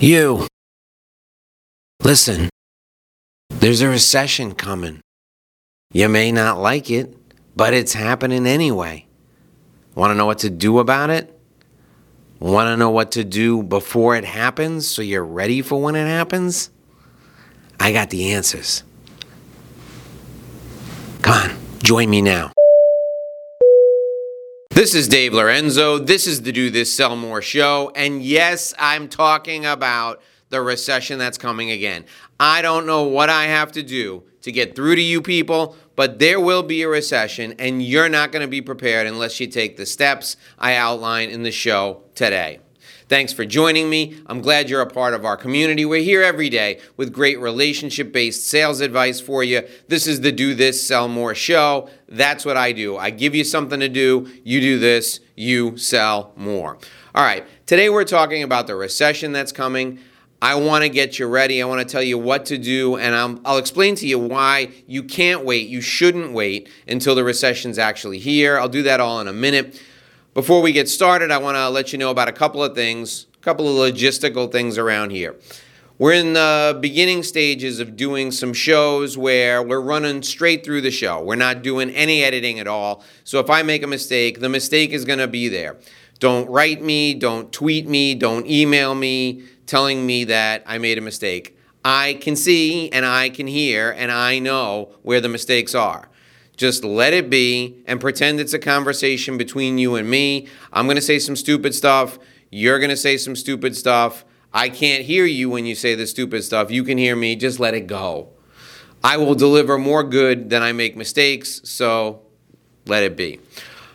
You. Listen, there's a recession coming. You may not like it, but it's happening anyway. Want to know what to do about it? Want to know what to do before it happens so you're ready for when it happens? I got the answers. Come on, join me now. This is Dave Lorenzo. This is the Do This Sell More show. And yes, I'm talking about the recession that's coming again. I don't know what I have to do to get through to you people, but there will be a recession, and you're not going to be prepared unless you take the steps I outline in the show today. Thanks for joining me. I'm glad you're a part of our community. We're here every day with great relationship based sales advice for you. This is the Do This, Sell More show. That's what I do. I give you something to do, you do this, you sell more. All right, today we're talking about the recession that's coming. I want to get you ready. I want to tell you what to do, and i will explain to you why you can't wait. You shouldn't wait until the recession's actually here. I'll do that all in a minute. Before we get started, I want to let you know about a couple of things, a couple of logistical things around here. We're in the beginning stages of doing some shows where we're running straight through the show. We're not doing any editing at all. So if I make a mistake, the mistake is going to be there. Don't write me, don't tweet me, don't email me telling me that I made a mistake. I can see and I can hear and I know where the mistakes are. Just let it be and pretend it's a conversation between you and me. I'm going to say some stupid stuff. You're going to say some stupid stuff. I can't hear you when you say the stupid stuff. You can hear me. Just let it go. I will deliver more good than I make mistakes, so let it be.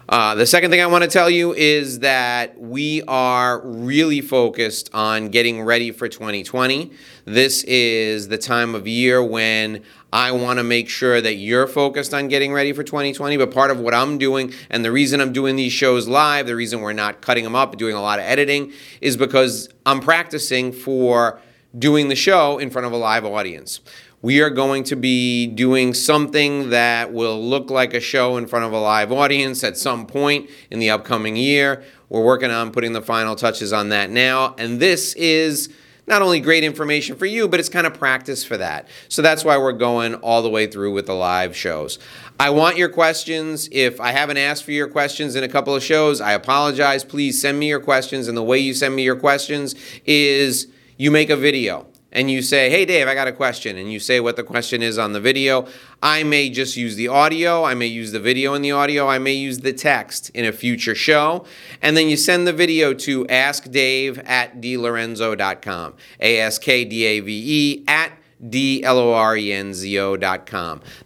Uh, the second thing I want to tell you is that we are really focused on getting ready for 2020. This is the time of year when I want to make sure that you're focused on getting ready for 2020. But part of what I'm doing, and the reason I'm doing these shows live, the reason we're not cutting them up, doing a lot of editing, is because I'm practicing for doing the show in front of a live audience we are going to be doing something that will look like a show in front of a live audience at some point in the upcoming year. We're working on putting the final touches on that now. And this is not only great information for you, but it's kind of practice for that. So that's why we're going all the way through with the live shows. I want your questions. If I haven't asked for your questions in a couple of shows, I apologize. Please send me your questions. And the way you send me your questions is you make a video and you say, Hey, Dave, I got a question, and you say what the question is on the video, I may just use the audio, I may use the video and the audio, I may use the text in a future show. And then you send the video to askdave at dlorenzo.com. A S K D A V E at D-L-O-R-E-N-Z-O.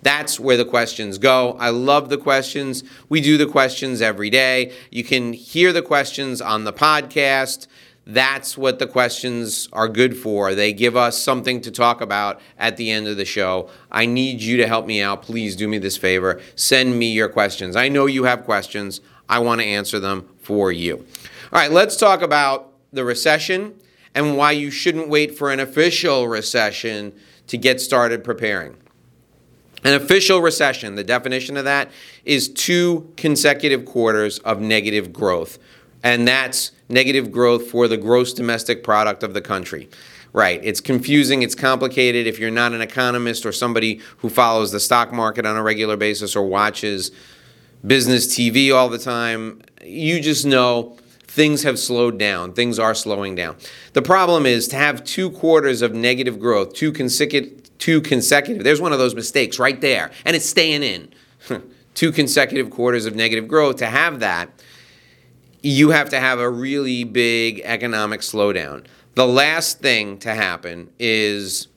That's where the questions go. I love the questions. We do the questions every day. You can hear the questions on the podcast. That's what the questions are good for. They give us something to talk about at the end of the show. I need you to help me out. Please do me this favor. Send me your questions. I know you have questions. I want to answer them for you. All right, let's talk about the recession and why you shouldn't wait for an official recession to get started preparing. An official recession, the definition of that is two consecutive quarters of negative growth and that's negative growth for the gross domestic product of the country. Right. It's confusing, it's complicated. If you're not an economist or somebody who follows the stock market on a regular basis or watches business TV all the time, you just know things have slowed down. Things are slowing down. The problem is to have two quarters of negative growth, two consecutive two consecutive. There's one of those mistakes right there, and it's staying in. two consecutive quarters of negative growth to have that you have to have a really big economic slowdown. The last thing to happen is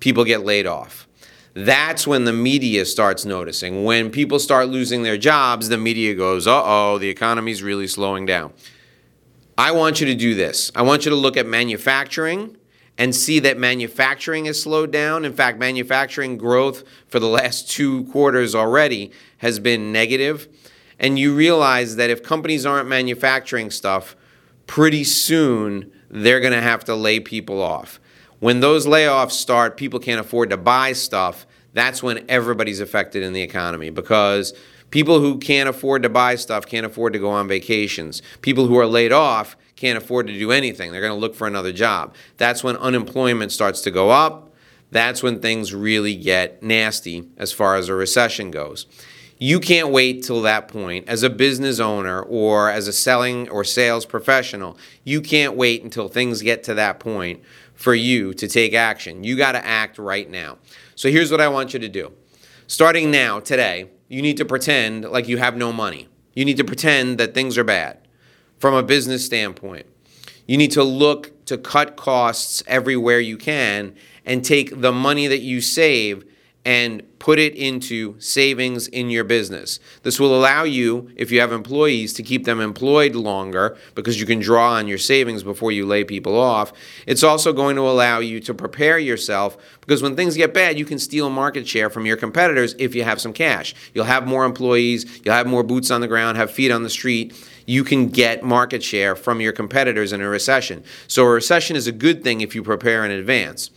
people get laid off. That's when the media starts noticing. When people start losing their jobs, the media goes, uh oh, the economy's really slowing down. I want you to do this. I want you to look at manufacturing and see that manufacturing has slowed down. In fact, manufacturing growth for the last two quarters already has been negative and you realize that if companies aren't manufacturing stuff, pretty soon they're going to have to lay people off. When those layoffs start, people can't afford to buy stuff. That's when everybody's affected in the economy because People who can't afford to buy stuff can't afford to go on vacations. People who are laid off can't afford to do anything. They're going to look for another job. That's when unemployment starts to go up. That's when things really get nasty as far as a recession goes. You can't wait till that point as a business owner or as a selling or sales professional. You can't wait until things get to that point for you to take action. You got to act right now. So here's what I want you to do. Starting now, today, you need to pretend like you have no money. You need to pretend that things are bad from a business standpoint. You need to look to cut costs everywhere you can and take the money that you save and put it into savings in your business. This will allow you, if you have employees, to keep them employed longer because you can draw on your savings before you lay people off. It's also going to allow you to prepare yourself because when things get bad, you can steal market share from your competitors if you have some cash. You'll have more employees, you'll have more boots on the ground, have feet on the street. You can get market share from your competitors in a recession. So, a recession is a good thing if you prepare in advance.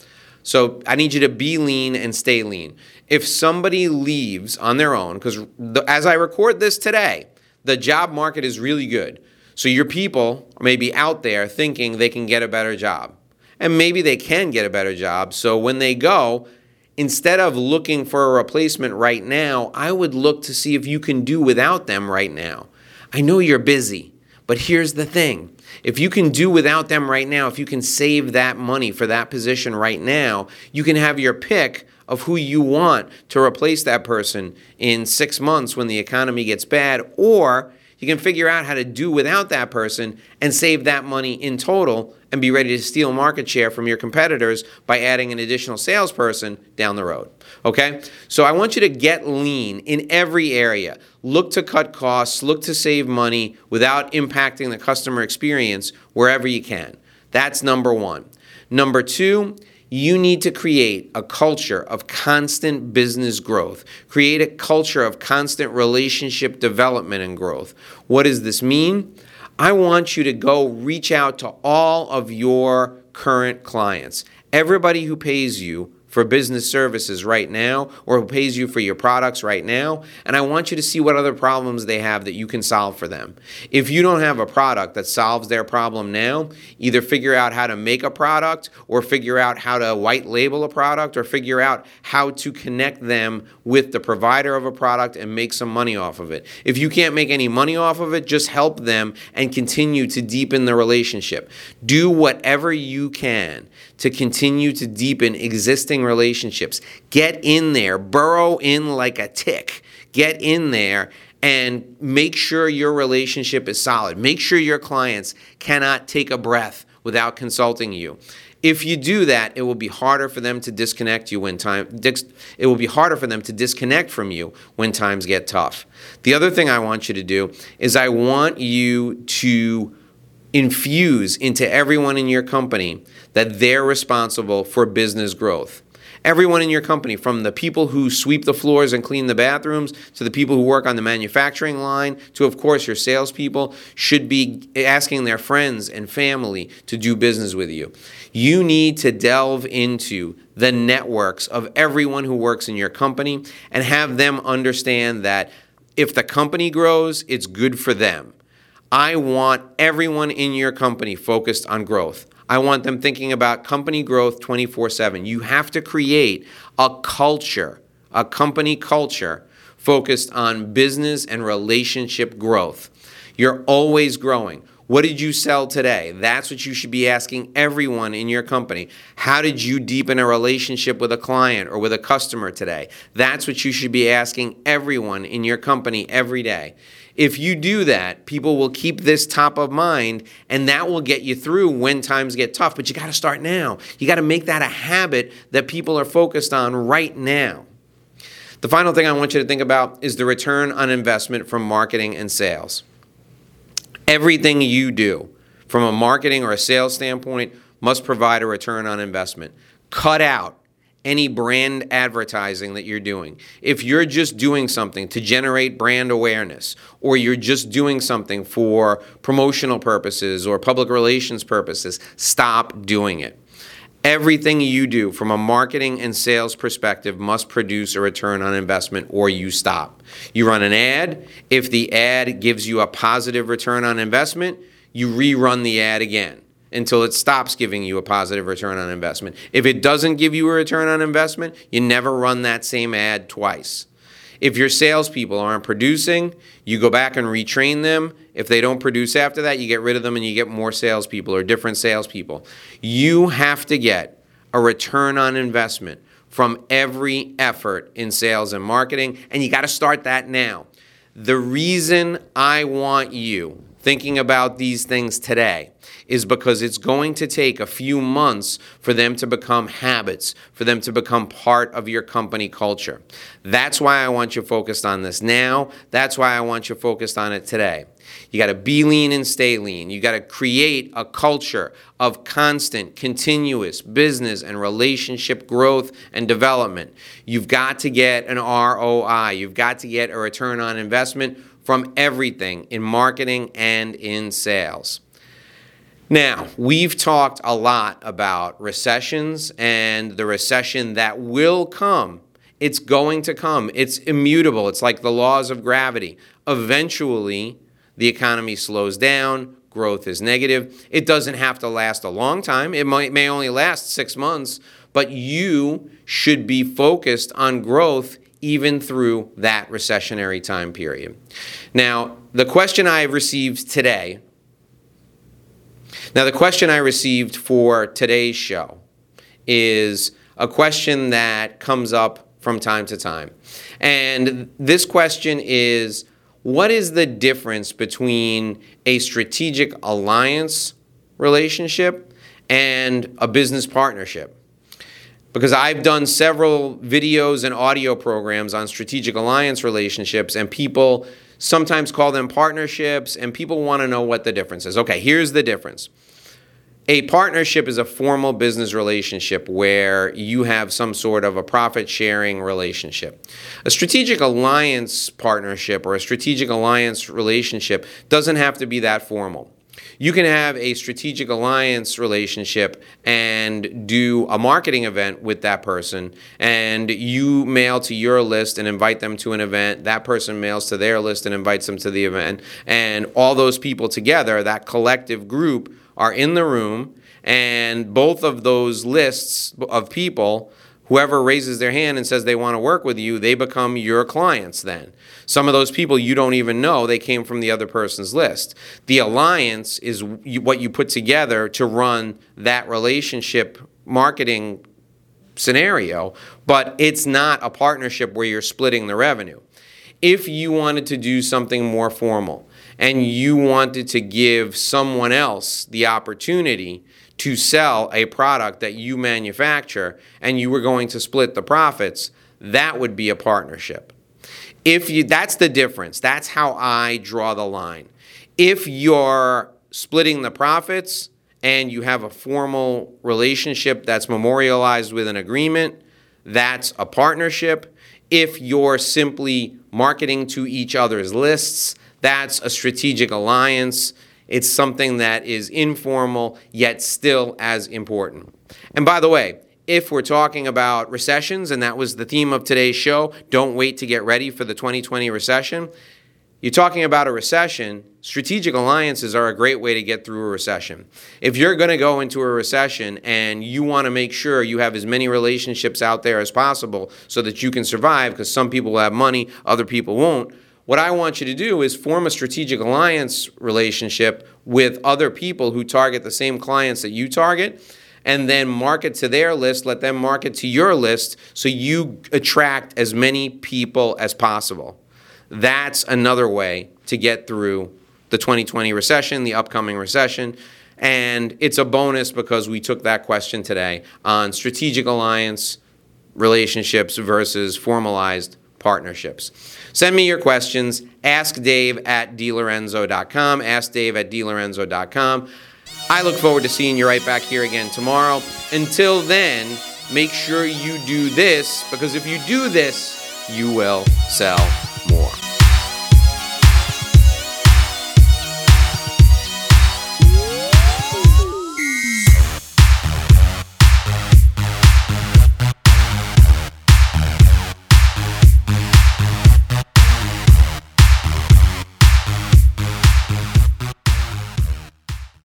So I need you to be lean and stay lean. If somebody leaves on their own, because as I record this today, the job market is really good. So your people may be out there thinking they can get a better job. And maybe they can get a better job. So when they go, instead of looking for a replacement right now, I would look to see if you can do without them right now. I know you're busy, but here's the thing if you can do without them right now, if you can save that money for that position right now, you can have your pick of who you want to replace that person in six months when the economy gets bad, or you can figure out how to do without that person and save that money in total and be ready to steal market share from your competitors by adding an additional salesperson down the road. Okay? So I want you to get lean in every area. Look to cut costs, look to save money without impacting the customer experience wherever you can. That's number one. Number two, you need to create a culture of constant business growth. Create a culture of constant relationship development and growth. What does this mean? I want you to go reach out to all of your current clients. Everybody who pays you for business services right now or who pays you for your products right now. And I want you to see what other problems they have that you can solve for them. If you don't have a product that solves their problem now, either figure out how to make a product or figure out how to white label a product or figure out how to connect them with the provider of a product and make some money off of it. If you can't make any money off of it, just help them and continue to deepen the relationship. Do whatever you can to continue to deepen existing relationships. Get in there, burrow in like a tick. Get in there and make sure your relationship is solid. Make sure your clients cannot take a breath without consulting you. If you do that, it will be harder for them to disconnect you when time it will be harder for them to disconnect from you when times get tough. The other thing I want you to do is I want you to infuse into everyone in your company that they're responsible for business growth. Everyone in your company, from the people who sweep the floors and clean the bathrooms to the people who work on the manufacturing line to, of course, your salespeople, should be asking their friends and family to do business with you. You need to delve into the networks of everyone who works in your company and have them understand that if the company grows, it's good for them. I want everyone in your company focused on growth. I want them thinking about company growth 24 7. You have to create a culture, a company culture focused on business and relationship growth. You're always growing. What did you sell today? That's what you should be asking everyone in your company. How did you deepen a relationship with a client or with a customer today? That's what you should be asking everyone in your company every day. If you do that, people will keep this top of mind and that will get you through when times get tough. But you got to start now. You got to make that a habit that people are focused on right now. The final thing I want you to think about is the return on investment from marketing and sales. Everything you do from a marketing or a sales standpoint must provide a return on investment. Cut out any brand advertising that you're doing. If you're just doing something to generate brand awareness, or you're just doing something for promotional purposes or public relations purposes, stop doing it. Everything you do from a marketing and sales perspective must produce a return on investment or you stop. You run an ad. If the ad gives you a positive return on investment, you rerun the ad again until it stops giving you a positive return on investment. If it doesn't give you a return on investment, you never run that same ad twice. If your salespeople aren't producing, you go back and retrain them. If they don't produce after that, you get rid of them and you get more salespeople or different salespeople. You have to get a return on investment from every effort in sales and marketing, and you got to start that now. The reason I want you thinking about these things today is because it's going to take a few months for them to become habits, for them to become part of your company culture. That's why I want you focused on this now. That's why I want you focused on it today. You got to be lean and stay lean. You got to create a culture of constant, continuous business and relationship growth and development. You've got to get an ROI. You've got to get a return on investment from everything in marketing and in sales. Now, we've talked a lot about recessions and the recession that will come. It's going to come. It's immutable. It's like the laws of gravity. Eventually, the economy slows down, growth is negative. It doesn't have to last a long time. It might, may only last six months, but you should be focused on growth even through that recessionary time period. Now, the question I have received today, now the question I received for today's show is a question that comes up from time to time. And this question is what is the difference between a strategic alliance relationship and a business partnership? Because I've done several videos and audio programs on strategic alliance relationships, and people sometimes call them partnerships, and people want to know what the difference is. Okay, here's the difference. A partnership is a formal business relationship where you have some sort of a profit sharing relationship. A strategic alliance partnership or a strategic alliance relationship doesn't have to be that formal you can have a strategic alliance relationship and do a marketing event with that person and you mail to your list and invite them to an event. That person mails to their list and invites them to the event. And all those people together that collective group are in the room and both of those lists of people whoever raises their hand and says they want to work with you, they become your clients then. Some of those people you don't even know, they came from the other person's list. The alliance is what you put together to run that relationship marketing scenario, but it's not a partnership where you're splitting the revenue. If you wanted to do something more formal and you wanted to give someone else the opportunity to sell a product that you manufacture and you were going to split the profits, that would be a partnership. If you that's the difference. That's how I draw the line. If you're splitting the profits and you have a formal relationship that's memorialized with an agreement, that's a partnership. If you're simply marketing to each other's lists, that's a strategic alliance. It's something that is informal, yet still as important. And by the way, if we're talking about recessions, and that was the theme of today's show, don't wait to get ready for the 2020 recession. You're talking about a recession, strategic alliances are a great way to get through a recession. If you're going to go into a recession and you want to make sure you have as many relationships out there as possible so that you can survive, because some people will have money, other people won't, what I want you to do is form a strategic alliance relationship with other people who target the same clients that you target and then market to their list, let them market to your list so you attract as many people as possible. That's another way to get through the 2020 recession, the upcoming recession. And it's a bonus because we took that question today on strategic alliance relationships versus formalized partnerships. Send me your questions. Ask Dave at dlorenzo.com. Ask Dave at dlorenzo.com. I look forward to seeing you right back here again tomorrow. Until then, make sure you do this because if you do this, you will sell